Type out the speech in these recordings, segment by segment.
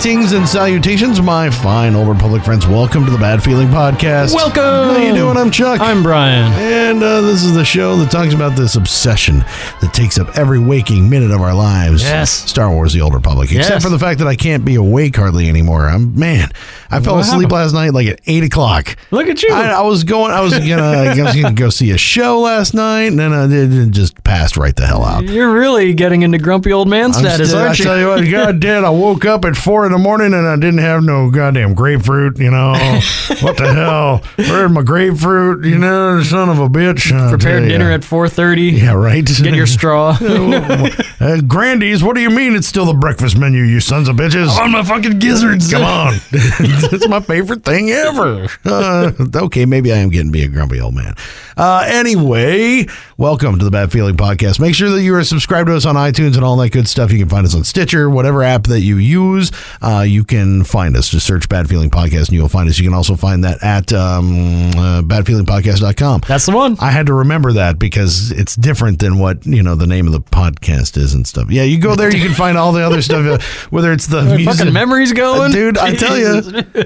Greetings and salutations, my fine old Republic friends. Welcome to the Bad Feeling Podcast. Welcome. How you doing? I'm Chuck. I'm Brian. and uh, this is the show that talks about this obsession that takes up every waking minute of our lives. Yes. Star Wars: The Old Republic. Except for the fact that I can't be awake hardly anymore. I'm man. I fell What asleep happened? last night like at eight o'clock. Look at you. I, I was going. I was gonna. I was gonna go see a show last night, and then I it just passed right the hell out. You're really getting into grumpy old man status, still- aren't I you? tell you what, God did. I woke up at four in the morning and I didn't have no goddamn grapefruit. You know what the hell? Where's my grapefruit? You know, son of a bitch. I'll Prepared dinner at 4:30. Yeah, right. Get your straw. uh, Grandy's. What do you mean? It's still the breakfast menu, you sons of bitches. on my fucking gizzards. Come on, it's my favorite thing ever. Uh, okay, maybe I am getting to be a grumpy old man. Uh, anyway, welcome to the Bad Feeling Podcast. Make sure that you are subscribed to us on iTunes and all that good stuff. You can find us on Stitcher, whatever app that you use. Uh, you can find us. Just search Bad Feeling Podcast and you will find us. You can also find that at um, uh, badfeelingpodcast.com. That's the one. I had to remember that because it's different than what you know the name of the podcast is and stuff. Yeah, you go there, you can find all the other stuff, uh, whether it's the music. Fucking memories going, dude. I tell you,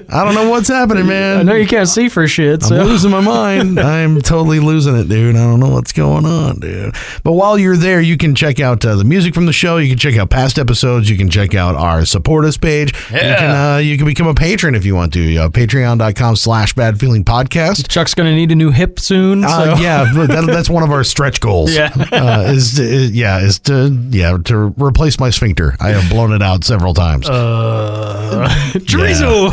I don't know what's happening, man. I know you can't see for shit. I'm So losing my mind. I'm totally losing it, dude. I don't know what's going on, dude. But while you're there, you can check out uh, the music from the show. You can check out past episodes. You can check out our support us page. You can uh, you can become a patron if you want to. Uh, Patreon.com slash bad feeling podcast. Chuck's gonna need a new hip soon. Uh, yeah, that, that's one of our stretch goals. Yeah. uh, is, is yeah is to yeah to replace my sphincter. I have blown it out several times. Uh, chorizo.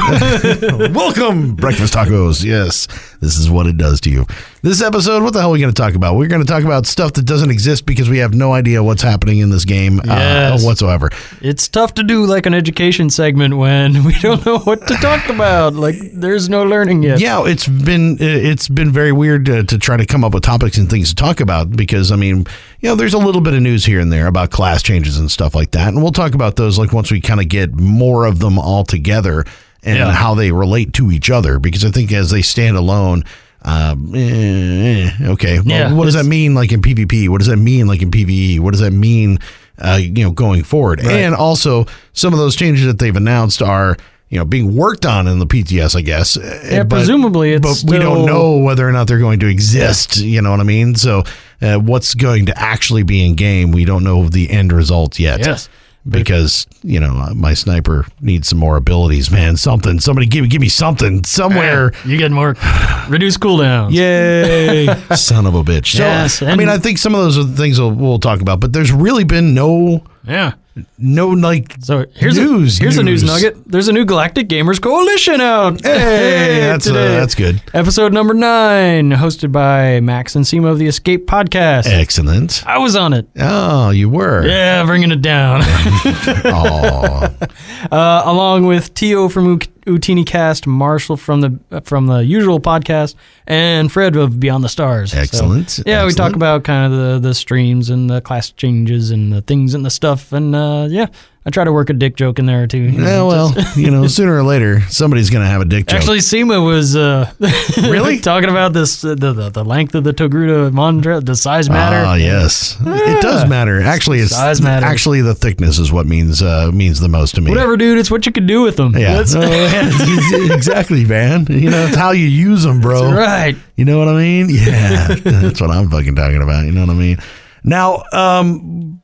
Welcome, breakfast tacos. Yes, this is what it does to you. This episode, what the hell are we going to talk about? We're going to talk about stuff that doesn't exist because we have no idea what's happening in this game uh, Yes. whatsoever. it's tough to do like an education segment when we don't know what to talk about. Like there's no learning yet. Yeah, it's been it's been very weird to, to try to come up with topics and things to talk about because I mean, you know, there's a little bit of news here and there about class changes and stuff like that, and we'll talk about those like once we kind of get more of them all together and Yeah. how they relate to each other because I think as they stand alone. Um, eh, eh, okay. Well, Yeah, what does that mean, like in PvP? What does that mean, like in PVE? What does that mean, uh, you know, going forward? And also, some of those changes that they've announced are, you know, being worked on in the PTS, I guess. Yeah, presumably it's but we don't know whether or not they're going to exist. You know what I mean? So, uh, what's going to actually be in game? We don't know the end result yet. Yes. Because you know my sniper needs some more abilities, man. Something, somebody give give me something somewhere. Ah, you get more reduced cooldown. Yay! Son of a bitch. So, Yes, I mean, I think some of those are the things we'll, we'll talk about, but there's really been no, Yeah. No like. So here's News, a here's a news news. nugget. There's a new Galactic Gamers Coalition out. Hey, that's uh, that's good. Episode number nine, hosted by Max and Sema of the Escape Podcast. Excellent. I was on it. Oh, you were. Yeah, bringing it down. Uh, along with Tio from Utini Cast, Marshall from the from the usual podcast, and Fred of Beyond the Stars. So, Excellent. yeah, we talk about kind of the the streams and the class changes and the things and the stuff, and uh, yeah, I try to work a dick joke in there too. you know, Yeah, well, just- you know, sooner or later, somebody's going to have a dick joke. Actually, Sema was uh, Really? talking about this uh, the, the the length of the Togruta montral, the size matter. Ah, yes, it does matter. Actually, it's Size matters. actually the thickness is what means uh, means the most to me. Whatever, dude. It's what you can do with them. Yeah, That's, Oh, exactly, man. You know, it's how you use them, bro. right. You know what I mean? Yeah, that's what I'm fucking talking about. You know what I mean? Now, um,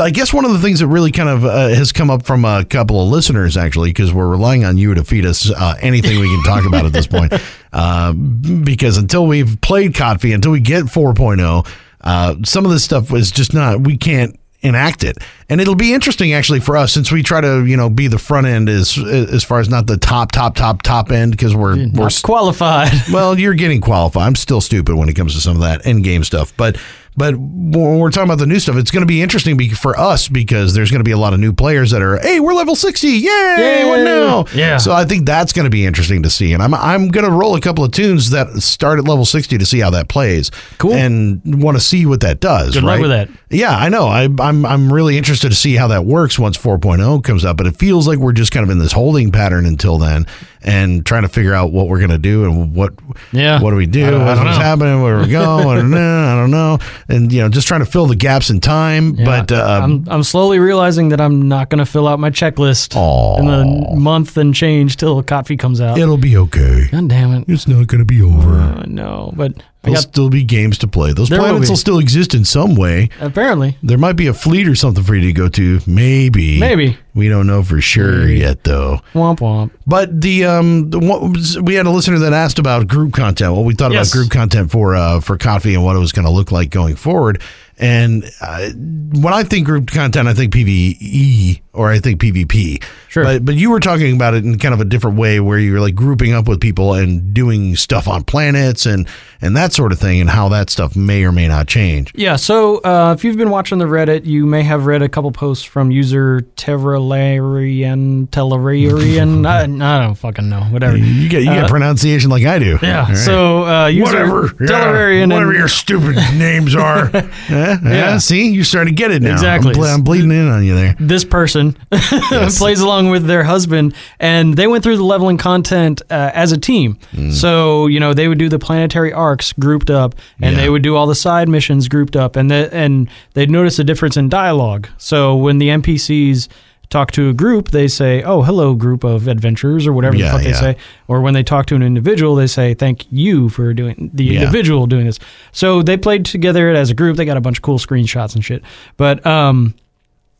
I guess one of the things that really kind of uh, has come up from a couple of listeners, actually, because we're relying on you to feed us uh, anything we can talk about at this point. Uh, because until we've played KotFE, until we get 4.0, uh, some of this stuff was just not, we can't enact it. And it'll be interesting actually for us since we try to, you know, be the front end as as far as not the top top top top end because we're we're qualified. well, you're getting qualified. I'm still stupid when it comes to some of that end game stuff, but but when we're talking about the new stuff, it's going to be interesting for us because there's going to be a lot of new players that are, hey, we're level 60, yay, Yay. what now? Yeah. So I think that's going to be interesting to see, and I'm I'm going to roll a couple of tunes that start at level 60 to see how that plays, Cool. and want to see what that does. Good luck with that. Yeah, I know. I, I'm I'm really interested to see how that works once 4.0 comes up, but it feels like we're just kind of in this holding pattern until then, and trying to figure out what we're going to do and what Yeah. what do we do? I don't- I What's happening? Where we go? I don't know. I don't know. And you know, just trying to fill the gaps in time. Yeah. But uh, I'm I'm slowly realizing that I'm not going to fill out my checklist Aw. in the month and change till KotFE comes out. it'll be okay. God damn it. It's not going to be over. Uh, no, but There'll got still be games to play. Those There will planets will still exist in some way. apparently There might be a fleet or something for you to go to. Maybe. Maybe. We don't know for sure Maybe. yet, though. womp womp. But the um, the, we had a listener that asked about group content. What we thought Yes. about group content for uh for KotFE and what it was going to look like going forward. And uh, when I think group content, I think PVE or I think PvP. Sure. But but you were talking about it in kind of a different way, where you're like grouping up with people and doing stuff on planets and and that sort of thing, and how that stuff may or may not change. Yeah, so uh, if you've been watching the Reddit, you may have read a couple posts from user Terralarian, Tellerian. I, I don't fucking know, whatever. You get you get Uh, pronunciation like I do. Yeah, right. so uh, user whatever, yeah, whatever and your stupid names are. yeah, yeah, see, you're starting to get it now. Exactly. I'm, ble- I'm bleeding in on you there. this person plays along with their husband, and they went through the leveling content uh, as a team. Mm. So you know they would do the planetary arcs grouped up, and Yeah. they would do all the side missions grouped up, and the, and they'd notice a difference in dialogue. So when the NPCs talk to a group, they say, "Oh, hello, group of adventurers," or whatever Yeah, the fuck they say. Or when they talk to an individual, they say, "Thank you for doing the Yeah. individual doing this." So they played together as a group. They got a bunch of cool screenshots and shit. But um,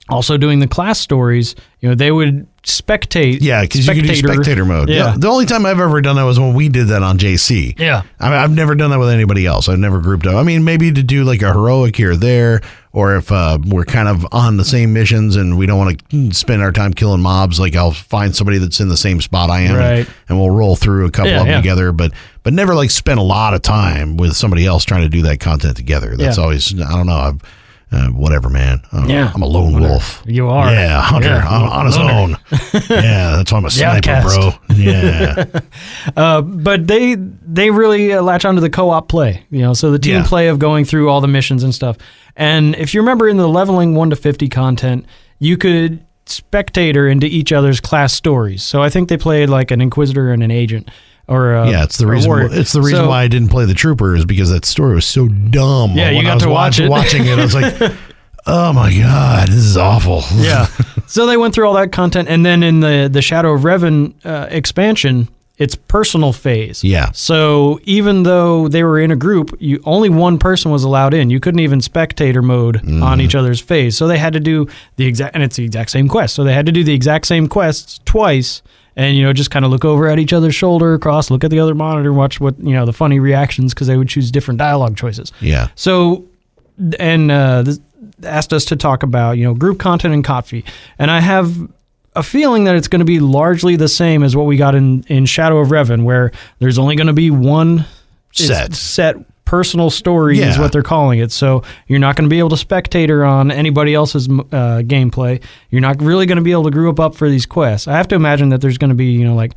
also doing the class stories, you know, they would spectate. Yeah, because you can do spectator mode. Yeah. The only time I've ever done that was when we did that on JC. Yeah. I mean, I've never done that with anybody else. I've never grouped up. I mean, maybe to do like a heroic here or there, or if uh, we're kind of on the same missions and we don't want to spend our time killing mobs, like I'll find somebody that's in the same spot I am, Right. and we'll roll through a couple Yeah, of them yeah. together. But but never like spend a lot of time with somebody else trying to do that content together. That's Yeah. always I don't know. I've, uh, whatever, man. I'm, Yeah. I'm a lone wolf. You are. Yeah, hunter Yeah. on, on his Loner. own. yeah, that's why I'm a sniper, outcast. bro. Yeah. Uh, but they they really uh, latch onto the co-op play, you know, so the team Yeah. play of going through all the missions and stuff. And if you remember in the leveling 1 to 50 content, you could spectator into each other's class stories. So I think they played like an inquisitor and an agent or uh, Yeah, it's the reason. warrior. It's the reason So- why I didn't play the Trooper is because that story was so dumb. Yeah, you When got I was to watch it. Watching it, I was like, "Oh my god, this is awful." yeah. So they went through all that content, and then in the the Shadow of Revan uh, expansion, it's personal phase. Yeah. So even though they were in a group, you only one person was allowed in. You couldn't even spectator mode Mm. on each other's phase. So they had to do the exact, and it's the exact same quest. So they had to do the exact same quests twice. And you know, just kind of look over at each other's shoulder, across, look at the other monitor, watch what you know the funny reactions because they would choose different dialogue choices. yeah, So, and uh, this asked us to talk about you know group content and KotFE and I have a feeling that it's going to be largely the same as what we got in in Shadow of Revan, where there's only going to be one Set. set personal story is what they're calling it. So you're not going to be able to spectator on anybody else's uh, gameplay. You're not really going to be able to group up for these quests. I have to imagine that there's going to be you know like.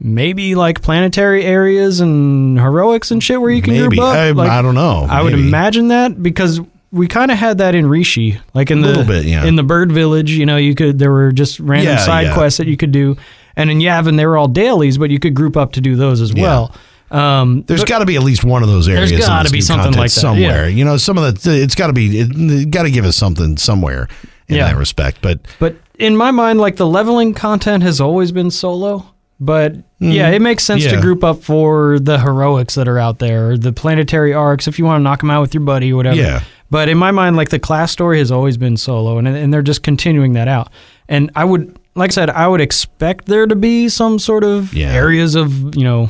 Maybe like planetary areas and heroics and shit where you can maybe. group up. I, Like, I don't know. I would imagine that because we kind of had that in Rishi, like in the Little bit, yeah. in the bird village. You know, you could there were just random Yeah, side yeah. quests that you could do, and in Yavin they were all dailies, but you could group up to do those as well. Um, There's got to be at least one of those areas. There's in gotta be something like that, somewhere. You know, some of the it's got to be it, got to give us something somewhere in that respect. But but in my mind, like the leveling content has always been solo. But yeah, it makes sense to. Group up for the heroics that are out there, or the planetary arcs if you want to knock them out with your buddy or whatever. Yeah. But in my mind, like the class story has always been solo, and and they're just continuing that out. And I would, like I said, I would expect there to be some sort of Yeah. areas of you know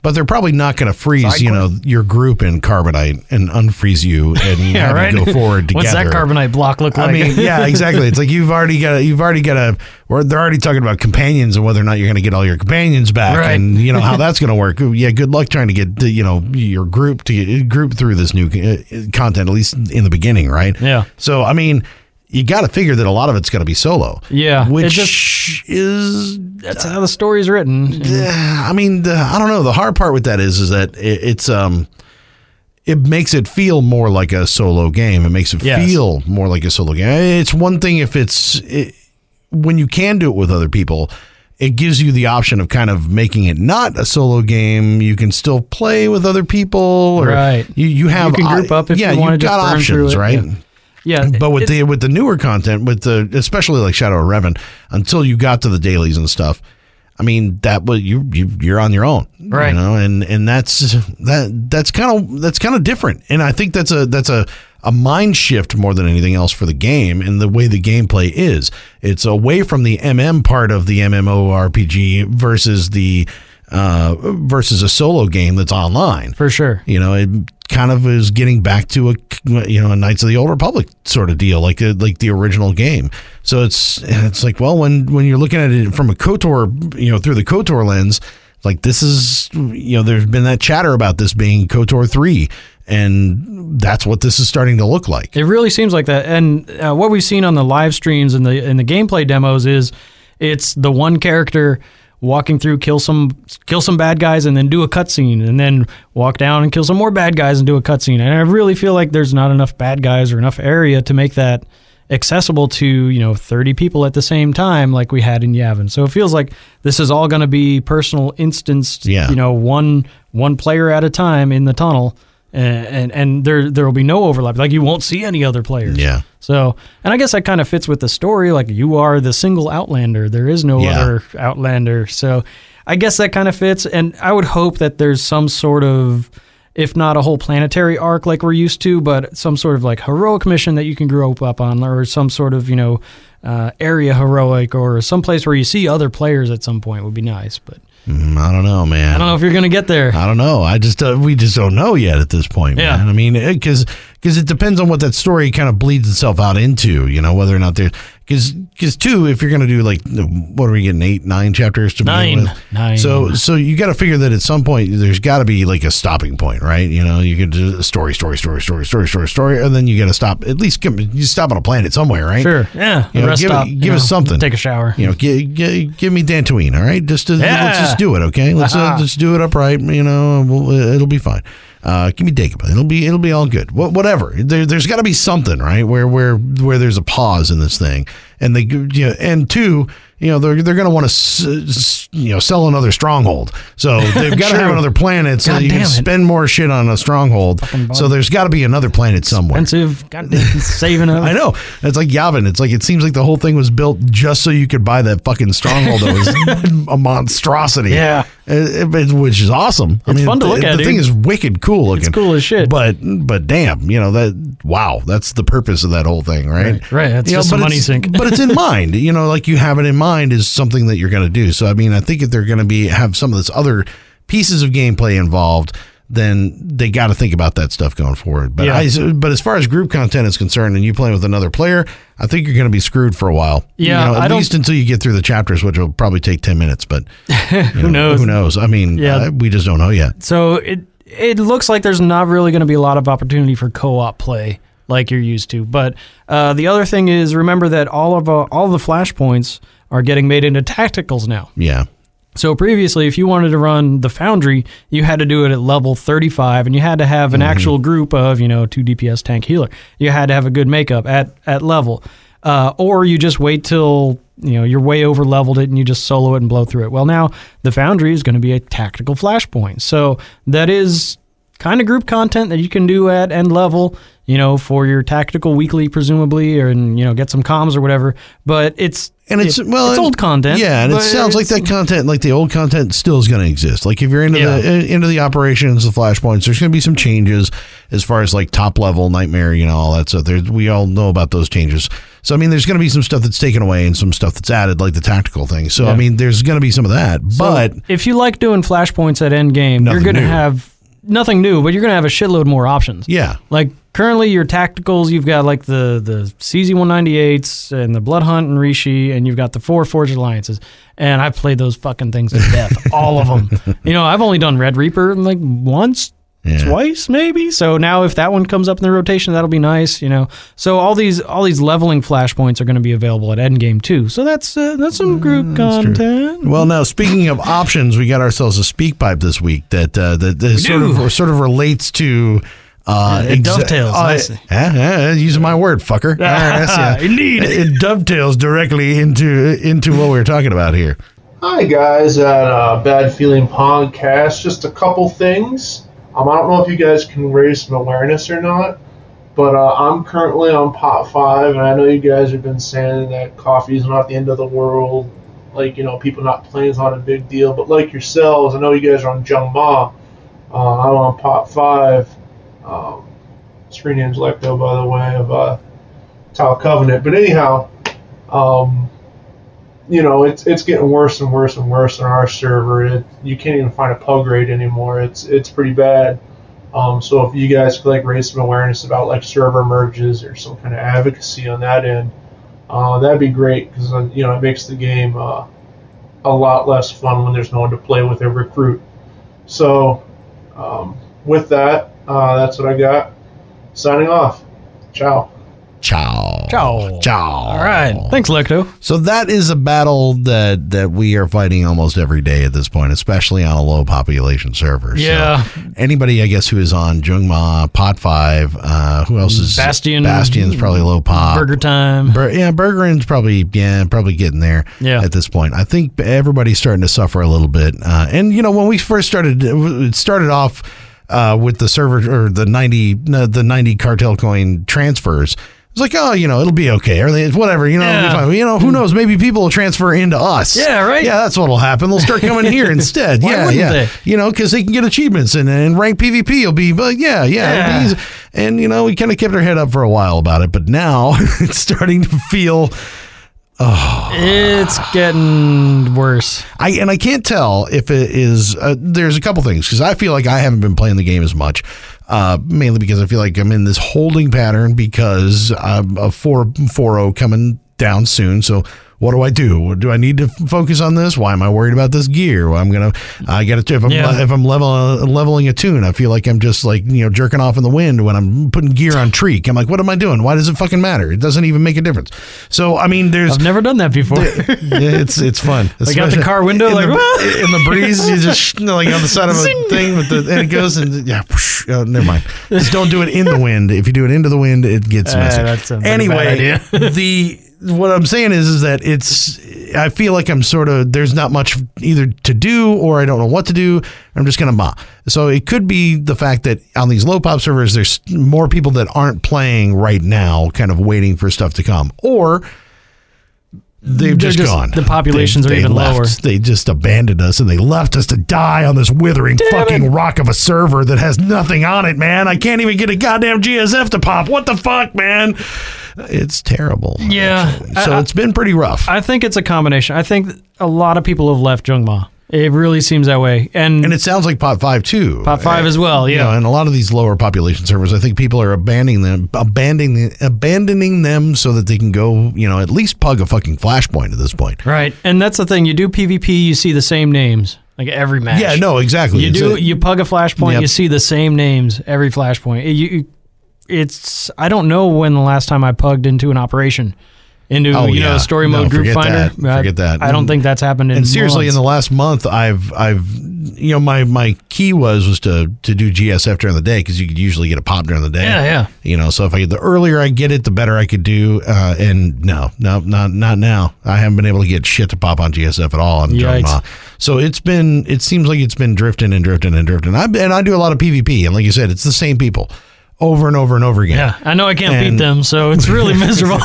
But they're probably not going to freeze, you know, your group in carbonite and unfreeze you and Yeah, have right. you go forward together. What's that carbonite block look like? I mean, yeah, exactly. It's like you've already got, a, you've already got a, or they're already talking about companions and whether or not you're going to get all your companions back, Right. and you know how that's going to work. Yeah, good luck trying to get, you know, your group to get, group through this new uh, content, at least in the beginning, right? Yeah. So, I mean, you got to figure that a lot of it's going to be solo. Yeah, it which just- is that's how the story's written. yeah, I mean, the, I don't know. The hard part with that is, is that it, it's um, it makes it feel more like a solo game. It makes it Yes. feel more like a solo game. It's one thing if it's it, when you can do it with other people. It gives you the option of kind of making it not a solo game. You can still play with other people, or Right. You you have can group up if yeah, you you've just got options, it, right? yeah. Yeah, But with the with the newer content, with the especially like Shadow of Revan, until you got to the dailies and stuff, I mean that was you you you're on your own, Right. You know, and and that's that that's kind of that's kind of different, and I think that's a that's a a mind shift more than anything else for the game and the way the gameplay is. It's away from the MM part of the MMORPG versus the uh, versus a solo game that's online for sure. you know it kind of is getting back to a you know a knights of the old republic sort of deal like the like the original game so it's it's like well when when you're looking at it from a kotor you know through the kotor lens like this is you know there's been that chatter about this being kotor 3 and that's what this is starting to look like It really seems like that. And uh, what we've seen on the live streams and the and the gameplay demos is it's the one character walking through, kill some kill some bad guys, and then do a cutscene, and then walk down and kill some more bad guys and do a cutscene. And I really feel like there's not enough bad guys or enough area to make that accessible to you know 30 people at the same time like we had in Yavin. So it feels like this is all going to be personal instanced, Yeah. you know, one one player at a time in the tunnel. And, and and there there will be no overlap. Like you won't see any other players. Yeah. So, and I guess that kind of fits with the story. Like you are the single Outlander. There is no Yeah. other Outlander. So, I guess that kind of fits. And I would hope that there's some sort of, if not a whole planetary arc like we're used to, but some sort of like heroic mission that you can grow up on, or some sort of you know uh, area heroic, or some place where you see other players at some point would be nice. But i don't know man I don't know if you're gonna get there. I don't know. I just uh, we just don't know yet at this point. Yeah. man. I mean, because because it depends on what that story kind of bleeds itself out into. You know, whether or not there because because two, if you're going to do like what are we getting eight nine chapters to begin Nine. with? Nine. So so you got to figure that at some point there's got to be like a stopping point, right? You know, you could do a story, story, story, story, story, story, story, and then you got to stop. At least you stop on a planet somewhere, right? Sure. Yeah. You know, rest give stop, give you us something. Take a shower. You know, give, give, give me Dantooine, all right? Just to, Yeah. let's just do it, okay? Let's uh, Uh-huh. just do it upright. You know, we'll, it'll be fine. Uh, give me Dagobah. It'll be it'll be all good. Wha- whatever. There, there's got to be something, right? Where where where there's a pause in this thing, and they you know, and two, you know, they're they're going to want to you know sell another stronghold. So they've got to have another planet so God you can it. spend more shit on a stronghold. So there's got to be another planet somewhere. Expensive. Saving up. I know. It's like Yavin. It's like it seems like the whole thing was built just so you could buy that fucking stronghold that was a monstrosity. Yeah. It- it- which is awesome. I It's fun to the, look at, The dude. thing is wicked cool looking. It's cool as shit. But but damn, you know that wow, that's the purpose of that whole thing, right? Right, right. It's You know, just a money sink. but it's in mind. You know, like you have it in mind is something that you're going to do. So I mean, I think if they're going to be have some of this other pieces of gameplay involved, then they got to think about that stuff going forward. But Yeah. I, but as far as group content is concerned, and you playing with another player, I think you're going to be screwed for a while. Yeah, you know, at I least until you get through the chapters, which will probably take ten minutes. But Who knows? Who knows? I mean, Yeah. uh, we just don't know yet. So it it looks like there's not really going to be a lot of opportunity for co-op play like you're used to. But uh, the other thing is, remember that all of uh, all the flashpoints are getting made into tacticals now. Yeah, So previously, if you wanted to run the Foundry, you had to do it at level 35, and you had to have an actual group of, you know, two DPS tank healer. You had to have a good makeup at at level, uh, or you just wait till you know you're way over leveled it and you just solo it and blow through it. Well, now the Foundry is going to be a tactical flashpoint, so that is kind of group content that you can do at end level, you know, for your tactical weekly, presumably, or and you know get some comms or whatever. But it's And it's It- well, it's and- old content, Yeah, and it sounds like that content, like the old content, still is going to exist. Like if you're into Yeah. the into the operations, the flashpoints, there's going to be some changes as far as like top level nightmare, you know, all that stuff. There's, we all know about those changes. So I mean, there's going to be some stuff that's taken away and some stuff that's added, like the tactical thing. So I mean, there's going to be some of that, but if you like doing flashpoints at end game, you're going to have nothing new, but you're going to have a shitload more options. yeah, Like currently, your tacticals, you've got like the the CZ198s and the Blood Hunt and Rishi, and you've got the four Forged Alliances. And I've played those fucking things to death, all of them. You know, I've only done Red Reaper like once, Yeah. twice maybe. So now if that one comes up in the rotation, that'll be nice. You know, so all these all these leveling flashpoints are going to be available at endgame too. So that's uh, that's some group content. Well, now speaking of options, we got ourselves a speak pipe this week that uh, that, that sort do. of sort of relates to. Uh, Yeah, it dovetails uh, nicely. yeah, yeah, using my word, fucker. All right, yeah. Indeed. it dovetails directly into into what we're talking about here. Hi guys at uh, Bad Feeling Podcast. Just a couple things. Um, I don't know if you guys can raise some awareness or not, but uh, I'm currently on pot five, and I know you guys have been saying that KotFE is not the end of the world. Like you know, people not playing is not a big deal. But like yourselves, I know you guys are on Jung Ma. Uh, I'm on pot five. Um, screen name's Lecto, by the way, of uh, Tau Covenant. But anyhow, um, you know, it's it's getting worse and worse and worse on our server. It, you can't even find a pug raid anymore. It's it's pretty bad. Um, so if you guys could like raise some awareness about like server merges or some kind of advocacy on that end, uh, that'd be great because you know it makes the game uh, a lot less fun when there's no one to play with or recruit. So um, with that, uh, that's what I got. Signing off. Ciao. Ciao. Ciao. Ciao. All right. Thanks, Lecto. So that is a battle that that we are fighting almost every day at this point, especially on a low population server. So Yeah. anybody, I guess, who is on Jungma, Pot Five, uh, who else is Bastion. Bastion's probably low pop. Burger time. Bur- yeah, Begeren's probably yeah, probably getting there. Yeah. At this point, I think everybody's starting to suffer a little bit. Uh, and you know, when we first started, it started off uh, with the server or the ninety no, the ninety cartel coin transfers. It's like, oh, you know, it'll be okay, or they, whatever, you know, it'll be Yeah. fine. You know, who knows? Maybe people will transfer into us. Yeah, right. Yeah, that's what'll happen. They'll start coming here instead. Yeah, yeah. they? You know, because they can get achievements and, and rank PvP. You'll be, but yeah, yeah. it'll be Yeah. And you know, we kind of kept our head up for a while about it, but now it's starting to feel. Oh. It's getting worse. I and I can't tell if it is. Uh, there's a couple things because I feel like I haven't been playing the game as much, uh, mainly because I feel like I'm in this holding pattern because I'm a four four zero coming down soon. So what do I do? Do I need to focus on this? Why am I worried about this gear? Well, I'm gonna. I got to if I'm Yeah. if I'm level, leveling a tune, I feel like I'm just like you know jerking off in the wind when I'm putting gear on Treek. I'm like, what am I doing? Why does it fucking matter? It doesn't even make a difference. So I mean, there's I've never done that before. yeah, it's it's fun. Like out the car window, in like, the, in the breeze, you just you know, like on the side of a thing with the and it goes and yeah, whoosh, oh, never mind. Just don't do it in the wind. If you do it into the wind, it gets Uh, messy. a anyway, the what I'm saying is is that it's I feel like I'm sort of there's not much either to do or I don't know what to do. I'm just gonna ma. So it could be the fact that on these low pop servers, there's more people that aren't playing right now, kind of waiting for stuff to come, or they've just, just- gone. the populations are even left. lower. They just abandoned us and they left us to die on this withering fucking rock of a server that has nothing on it, man. I can't even get a goddamn GSF to pop. What the fuck, man? It's terrible. Yeah. actually. So I- it's been pretty rough. I think it's a combination. I think a lot of people have left Jungma. It really seems that way. And, and it sounds like Pot Five too. Pot 5 as well, You yeah. know, and a lot of these lower population servers, I think people are abandoning them, abandoning, abandoning them so that they can go, you know, at least pug a fucking flashpoint at this point. right. And that's the thing. You do PvP, you see the same names like every match. Yeah, no, exactly. You It's do a- you pug a flashpoint, Yep. you see the same names every flashpoint. It- you, it's I don't know when the last time I pugged into an operation. Into Oh, you know yeah. story No, mode group finder. that. Forget that. I don't think that's happened in and seriously, in the last month, I've I've you know my my key was was to to do GSF during the day because you could usually get a pop during the day. Yeah, yeah. You know, so if I the earlier I get it, the better I could do. Uh, and no, no, not not now. I haven't been able to get shit to pop on GSF at all. Jungma. So it's been it seems like it's been drifting and drifting and drifting. I and I do a lot of PvP, and like you said, it's the same people over and over and over again. Yeah, I know I can't And- beat them, so it's really miserable.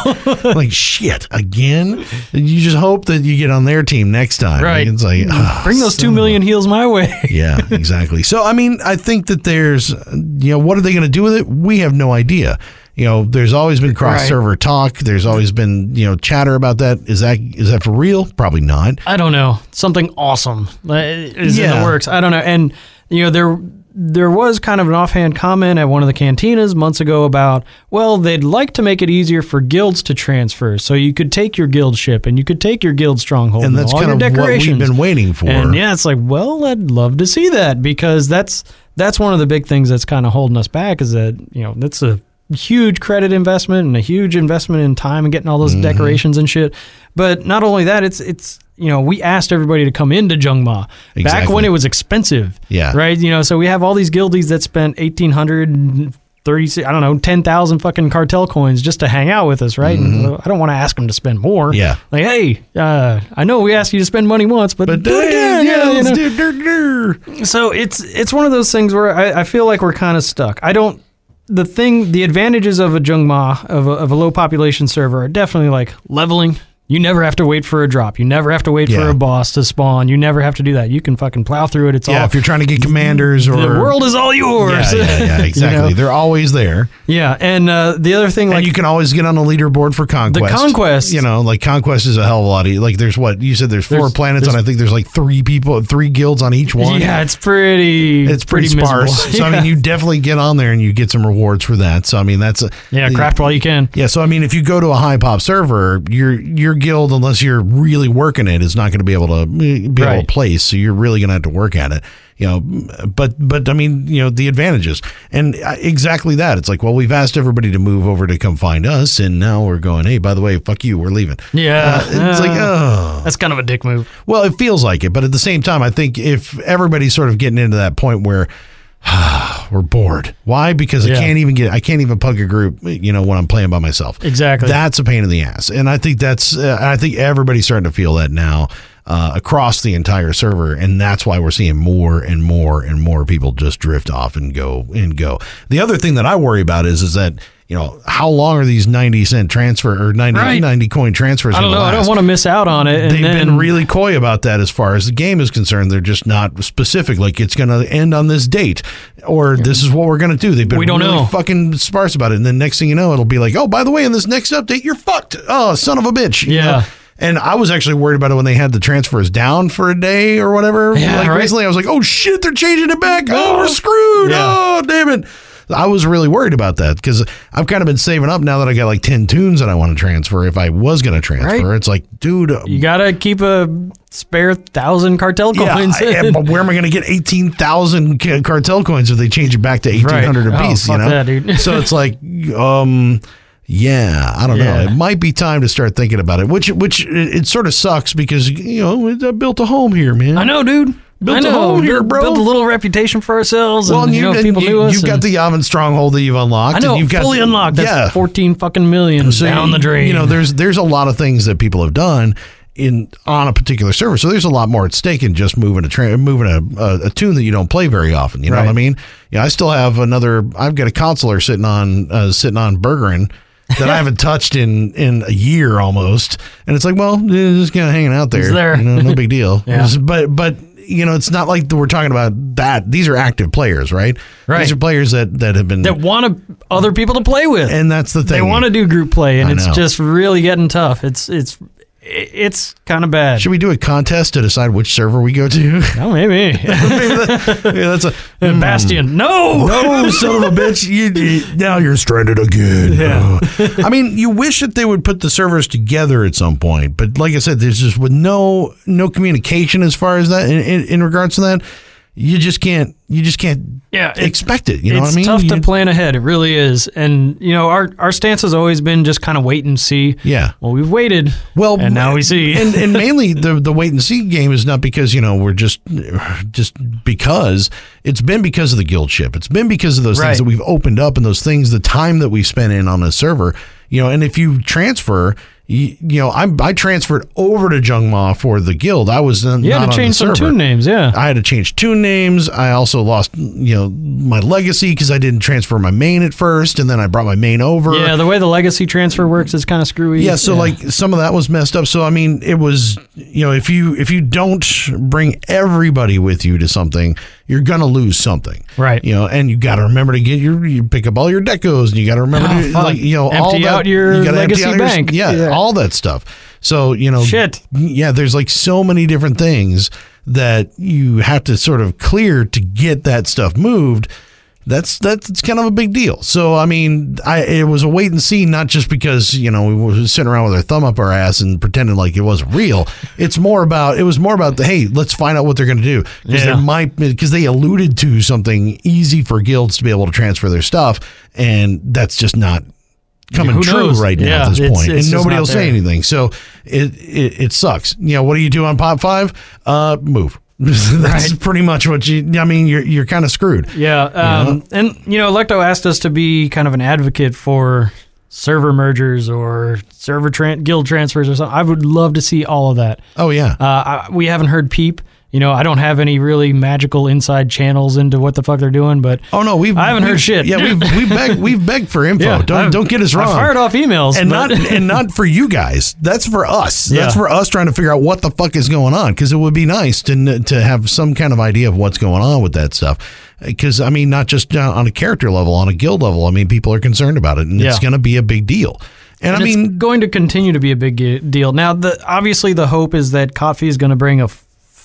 like shit again. You just hope that you get on their team next time. Right. It's like ah, Bring those two son of a- million heals my way. Yeah, exactly. So I mean, I think that there's, you know, what are they going to do with it? We have no idea. You know, there's always been cross server talk. There's always been you know chatter about that. Is that is that for real? Probably not. I don't know. Something awesome uh, is in the works. I don't know. And you know, there there was kind of an offhand comment at one of the cantinas months ago about, well, they'd like to make it easier for guilds to transfer, so you could take your guild ship and you could take your guild stronghold And that's all kind of what we've been waiting for. And yeah, it's like, well, I'd love to see that because that's that's one of the big things that's kind of holding us back is that you know that's a huge credit investment and a huge investment in time and getting all Mm-hmm. those decorations and shit. But not only that, it's it's you know we asked everybody to come into Jungma back when it was expensive. Yeah. Right. You know, so we have all these guildies that spent eighteen hundred. 30 I don't know 10,000 fucking cartel coins just to hang out with us right and I don't want to ask them to spend more Mm-hmm. Yeah. like hey uh, I know we asked you to spend money once but, but do it again yeah, you let's know? do- so it's it's one of those things where I, I feel like we're kind of stuck. I don't. The thing, the advantages of a Jungma of a, of a low population server are definitely like leveling. You never have to wait for a drop. You never have to wait for a boss to spawn. You never have to do that. You can fucking plow through it. It's Yeah, all. if you're trying to get commanders or the world is all yours. Yeah, yeah, yeah, exactly. You know? They're always there. Yeah, and uh, the other thing, like and you can always get on the leaderboard for conquest. The Conquest. you know, like conquest is a hell of a lot. Of, like, there's what you said. There's four There's- planets, and I think there's like three people, three guilds on each one. yeah, it's pretty. it's pretty, sparse. miserable. So I mean, you definitely get on there and you get some rewards for that. So I mean, that's a, yeah, craft while you can. Yeah, so I mean, if you go to a high pop server, your your guild, unless you're really working it, is not going to be able to be able to place. So you're really going to have to work at it. You know, but but I mean, you know, the advantages and exactly that. It's like, well, we've asked everybody to move over to come find us, and now we're going. Hey, by the way, fuck you, we're leaving. Yeah, Uh, it's like, uh, oh. that's kind of a dick move. Well, it feels like it, but at the same time, I think if everybody's sort of getting into that point where we're bored, why? Because I can't even get, I can't even pug a group, you know, when I'm playing by myself. Exactly. That's a pain in the ass, and I think that's, uh, I think everybody's starting to feel that now. Uh, across the entire server, and that's why we're seeing more and more and more people just drift off and go and go. The other thing that I worry about is is that you know how long are these ninety cent transfer or 90, Right. 90 coin transfers? I don't know. gonna I don't want to miss out on it. And They've then, been really coy about that as far as the game is concerned. They're just not specific. Like it's going to end on this date, or this is what we're going to do. They've been We don't really know. fucking sparse about it. And then next thing you know, it'll be like, oh, by the way, in this next update, you're fucked. Oh, son of a bitch. you Yeah. know? And I was actually worried about it when they had the transfers down for a day or whatever. Yeah, like right. recently, I was like, oh shit, they're changing it back. Oh, we're screwed. Yeah. Oh, damn it. I was really worried about that because I've kind of been saving up now that I got like 10 tunes that I want to transfer. If I was going to transfer, Right. it's like, dude, You gotta keep a spare thousand cartel coins. yeah, I- but where am I going to get 18,000 cartel coins if they change it back to 1800 Right. Oh, apiece, you know? that, so it's like um yeah, I don't know. It might be time to start thinking about it, which which it, it sort of sucks because you know, I built a home here, man. I know, dude. Built I a know. home here, bro. Built a little reputation for ourselves, Well, and you, know people you, knew us. You've got the Yavin stronghold that you've unlocked. I know, and you've got fully unlocked. That's yeah. fourteen fucking million So down you- the drain. You know, there's there's a lot of things that people have done in on a particular server. So there's a lot more at stake in just moving a tra- moving a, a, a tune that you don't play very often. You know what I mean? Yeah, I still have another. I've got a consular sitting on uh, sitting on Begeren. that I haven't touched in in a year almost, and it's like, well, it's just kind of hanging out there. It's there. You know, no big deal. Yeah. But but you know, it's not like we're talking about that. These are active players, right? Right. These are players that that have been, that want other people to play with. and that's the thing. they want to do group play, and I it's know. just really getting tough. It's it's it's kind of bad. Should we do a contest to decide which server we go to? oh, maybe yeah, that's a hmm. Bastion. No, no son of a bitch. You, you- now you're stranded again. Yeah. Oh. I mean, you wish that they would put the servers together at some point, but like I said, there's just with no no communication as far as that in, in, in regards to that. You just can't. You just can't. Yeah, expect it. You know what I mean? It's tough to plan ahead. It really is. And you know, our our stance has always been just kind of wait and see. Yeah. Well, we've waited. Well, and now we see. and, and mainly the the wait and see game is not because you know we're just just because it's been because of the guild ship. It's been because of those Right. things that we've opened up and those things, the time that we spent in on a server. You know, and if you transfer you, you know, I I transferred over to Jungma for the guild. I was uh, You had to change some tune names, yeah. I had to change tune names. I also lost, you know, my legacy because I didn't transfer my main at first, and then I brought my main over. Yeah, the way the legacy transfer works is kind of screwy. Yeah, so like some of that was messed up. So I mean, it was you know if you if you don't bring everybody with you to something, you're gonna lose something, Right. You know, and you got to remember to get your you pick up all your decos, and you got to remember Oh, to fuck. like you know all Empty that, out your you gotta empty legacy out your- bank. yeah, Yeah. all that stuff. So you know, Shit. yeah, there's like so many different things that you have to sort of clear to get that stuff moved that's that's kind of a big deal. So I mean, I it was a wait and see, not just because you know we were sitting around with our thumb up our ass and pretending like it wasn't real. It's more about it was more about the hey, let's find out what they're going to do because Yeah. there might because they alluded to something easy for guilds to be able to transfer their stuff, and that's just not coming Who true knows? right now Yeah, at this it's- point, it's and nobody will say anything. So it, it it sucks. You know, what do you do on pot five? Uh, move. That's Right. pretty much what you. I mean, you're you're kind of screwed. Yeah, um, and you know, Electo asked us to be kind of an advocate for server mergers or server tran- guild transfers or something. I would love to see all of that. Oh yeah. Uh, I, we haven't heard peep. You know, I don't have any really magical inside channels into what the fuck they're doing, but Oh no, we've I haven't heard we've- shit. Yeah, we've we've begged we've begged for info. yeah, don't I've- don't get us I wrong. fired off emails, and but- not and not for you guys. That's for us. That's for us trying to figure out what the fuck is going on because it would be nice to to have some kind of idea of what's going on with that stuff. Because I mean, not just uh, on a character level, on a guild level. I mean, people are concerned about it, and it's going to be a big deal. And, And I mean, going to continue to be a big deal. Now, the obviously the hope is that KotFE is going to bring a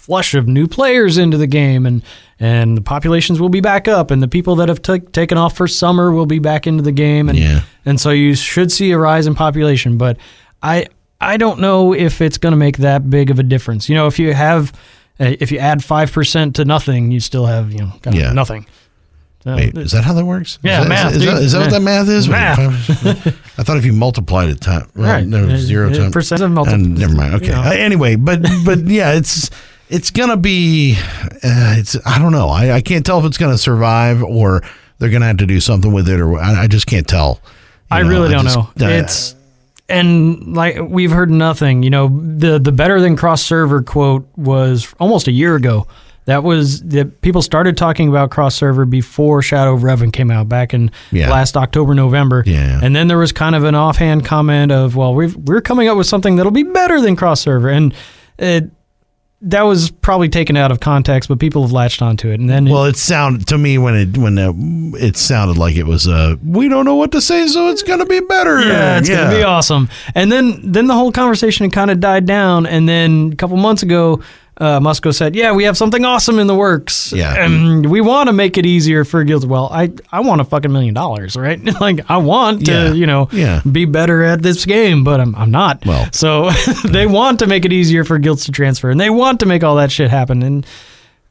flush of new players into the game, and and the populations will be back up, and the people that have took taken off for summer will be back into the game, and Yeah. and so you should see a rise in population. But I I don't know if it's going to make that big of a difference. You know, if you have uh, if you add five percent to nothing, you still have you know kind of Yeah. nothing. So, wait, is that how that works? Yeah, is that, math, Is, that, dude. is that what that math is? Math. I thought if you multiplied it time, well, Right. no, zero Uh, time percent of And never mind. Okay. you know. Uh, anyway, but but yeah, it's it's gonna be. Uh, it's I don't know. I, I can't tell if it's gonna survive or they're gonna have to do something with it, or I, I just can't tell. I know, really don't just- know. uh, it's and like we've heard nothing. You know, the the better than cross server quote was almost a year ago. That was that people started talking about cross server before Shadow of Revan came out back in Yeah. last October November. Yeah. And then there was kind of an offhand comment of, well, we've, we're coming up with something that'll be better than cross server, and it that was probably taken out of context, but people have latched onto it. And then well, it sounded to me when it when uh, it sounded like it was. Uh, we don't know what to say, so it's gonna be better. Yeah, it's gonna be awesome. And then then the whole conversation kind of died down. And then a couple months ago, uh, Musco said, "Yeah, we have something awesome in the works. Yeah. and we want to make it easier for guilds. Well, I I want a fucking million dollars, right? like I want to, Yeah. you know, Yeah. be better at this game, but I'm I'm not. Well. so they want to make it easier for guilds to transfer, and they want to make all that shit happen. And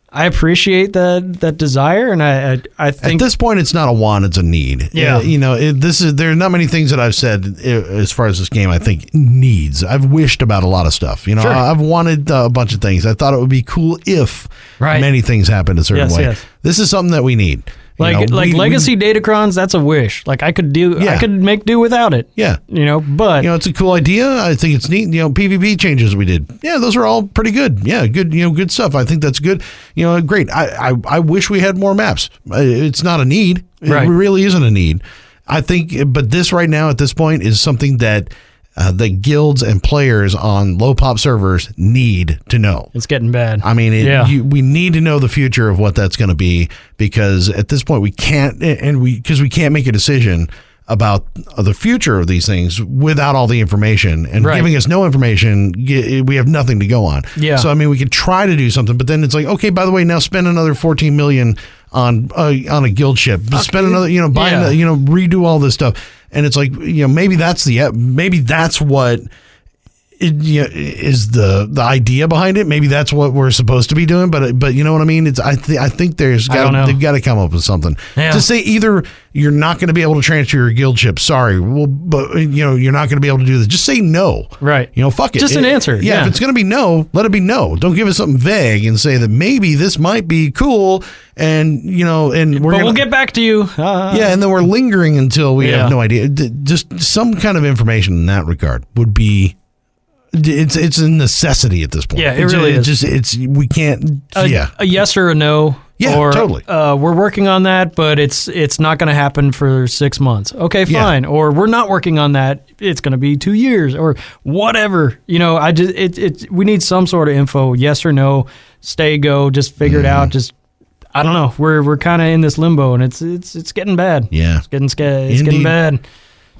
I appreciate that that desire, and I I, I At this point, it's not a want; it's a need. Yeah. Uh, you know, it, this is there are not many things that I've said uh, as far as this game. I think needs. I've wished about a lot of stuff. You know, Sure. I've wanted uh, a bunch of things. I thought it would be cool if Right. many things happened a certain Yes, way. yes. This is something that we need. Like know, like we- we- legacy datacrons. That's a wish. Like I could do, I could make do without it. yeah. you know, but You know, it's a cool idea. I think it's neat. You know, PvP changes we did. Yeah, those are all pretty good. Yeah, good. You know, good stuff. I think that's good. You know, great. I I, I wish we had more maps. Uh, It's not a need. Right. It really isn't a need. I think, but this right now at this point is something that uh, the guilds and players on low pop servers need to know. it's getting bad. I mean, it, Yeah. you, we need to know the future of what that's going to be because at this point we can't, and we because we can't make a decision about the future of these things without all the information and Right. giving us no information we have nothing to go on Yeah. so i mean we could try to do something but then it's like okay by the way now spend another 14 million on uh, on a guild ship spend another you know buy Yeah. another, you know redo all this stuff and it's like you know maybe that's the maybe that's what it, you know, is the the idea behind it. Maybe that's what we're supposed to be doing. But but you know what I mean. It's I th- I think there's got they've got to come up with something Yeah. to say either you're not going to be able to transfer your guild ship. Sorry, well, but you know you're not going to be able to do this. Just say no. Right. You know, fuck it. Just an It- answer, Yeah, yeah. If it's going to be no, let it be no. Don't give us something vague and say that maybe this might be cool. And you know, and we're but gonna, we'll get back to you. Uh, yeah, and then we're lingering until we Yeah. have no idea. Just some kind of information in that regard would be. It's it's a necessity at this point. Yeah, it It's- really it's is. Just it's we can't. a, yeah, a yes or a no. Yeah, or, totally. Uh, we're working on that, but it's it's not going to happen for six months. Okay, Yeah. fine. Or we're not working on that. It's going to be two years or whatever. You know, I just it it we need some sort of info. Yes or no. Stay go. Just figure it Mm-hmm. out. Just I don't know. We're we're kind of in this limbo, and it's it's it's getting bad. yeah. It's getting. It's Indeed. getting bad.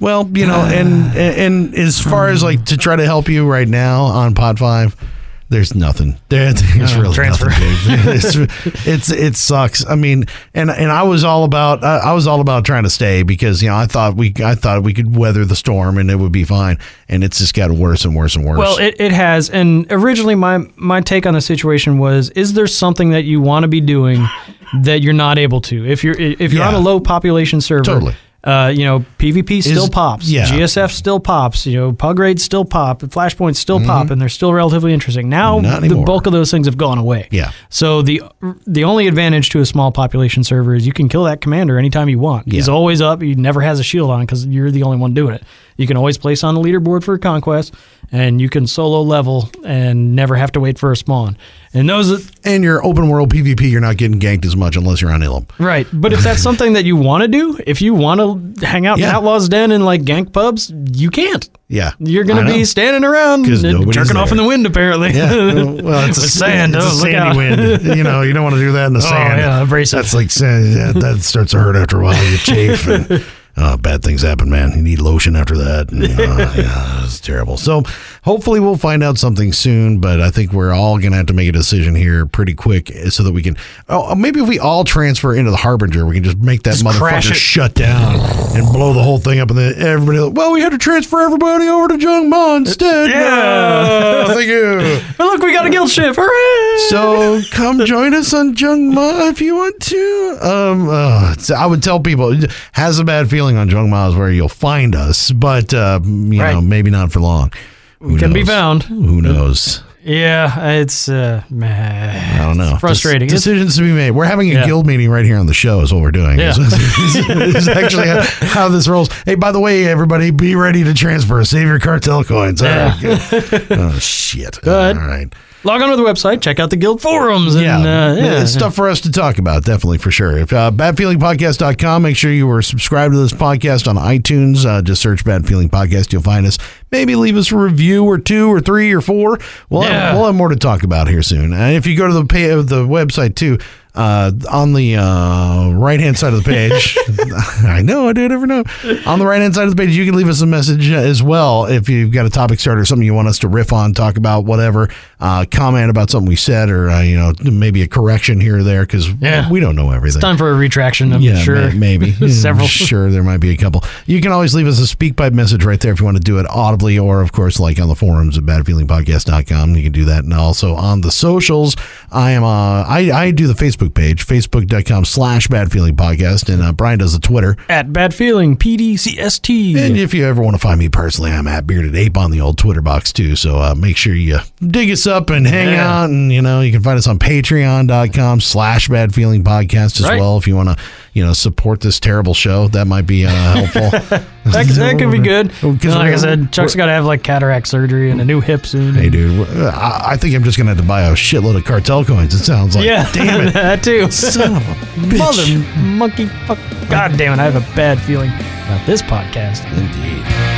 Well, you know, and and as far as like to try to help you right now on Pot Five, there's nothing. There, there's Uh, really transfer. nothing. it's, it's it sucks. I mean, and and I was all about I, I was all about trying to stay because you know I thought we I thought we could weather the storm and it would be fine, and it's just got worse and worse and worse. Well, it, it has. And originally, my my take on the situation was: Is there something that you want to be doing that you're not able to? If you're if you're Yeah. on a low population server, Totally. Uh, you know, PvP still pops. yeah. GSF still pops. You know, pug raids still pop. Flashpoints still pop, and they're still relatively interesting. Now, Mm-hmm. The bulk of those things have gone away. Yeah. So the the only advantage to a small population server is you can kill that commander anytime you want. He's always up. He never has a shield on because you're the only one doing it. You can always place on the leaderboard for a conquest, and you can solo level and never have to wait for a spawn. And those, and your open world PvP, you're not getting ganked as much unless you're on Ilum. right? But if that's something that you want to do, if you want to hang out Yeah. in Outlaws Den and like gank pubs, you can't. Yeah, You're going to be standing around jerking off in the wind, apparently. Yeah, well, it's a, sand. It's a Oh, look sandy out. wind. You know, you don't want to do that in the oh, sand. yeah, abrasive. That's like sand. That, that starts to hurt after a while. You chafe and uh, bad things happen, man. You need lotion after that. And, uh, yeah, it's terrible. So hopefully we'll find out something soon. But I think we're all gonna have to make a decision here pretty quick so that we can. Oh, maybe if we all transfer into the Harbinger, we can just make that crash motherfucker shut down and blow the whole thing up, and then everybody. Well, we had to transfer everybody over to Jung Ma instead. Yeah. No, thank you. But look, we got a guild ship. Hooray! So come join us on Jung Ma if you want to. Um, uh, I would tell people has a bad feeling on Jung Ma is where you'll find us, but uh, you know maybe not for long. Who can be found. Who knows? Yeah, it's uh, I don't know. frustrating. Des- decisions to be made. We're having a Yeah. guild meeting right here on the show. Is what we're doing. Yeah. Is, actually how, how this rolls. Hey, by the way, everybody, be ready to transfer. Save your cartel coins. All right, oh shit. Good. All right. Log on to the website, check out the guild forums, and yeah, uh, yeah. it's stuff for us to talk about, definitely for sure. If uh, badfeelingpodcast.com, make sure you are subscribed to this podcast on iTunes. Uh, just search Bad Feeling Podcast, you'll find us. Maybe leave us a review or two or three or four. We'll, Yeah. have, we'll have more to talk about here soon. And if you go to the pay, the website too, uh, on the uh, right hand side of the page, I know I do never know. On the right hand side of the page, you can leave us a message as well if you've got a topic starter, something you want us to riff on, talk about, whatever. Uh, comment about something we said, or uh, you know maybe a correction here or there because Yeah. we don't know everything. time for a retraction. I'm Yeah, sure. ma- maybe Several. Sure, there might be a couple. You can always leave us a speak pipe message right there if you want to do it audibly, or of course, like on the forums at badfeelingpodcast.com. You can do that, and also on the socials. I am. Uh, I I do the Facebook page, facebook.com slash badfeelingpodcast, and uh, Brian does the Twitter. At badfeelingpdcst. And if you ever want to find me personally, I'm at Bearded Ape on the old Twitter box too. So uh, make sure you dig us up and hang Yeah. out. And, you know, you can find us on patreon.com slash bad feeling podcast as Right. well. If you want to, you know, support this terrible show, that might be uh, helpful. that, could- that could be good. Oh, 'cause like I said, Chuck's got to have like cataract surgery and a new hip soon. hey, dude, I, I think I'm just going to have to buy a shitload of cartel coins. It sounds like, yeah, damn it. that too. Son of a bitch. Mother monkey fuck. God damn it! I have a bad feeling about this podcast. Indeed.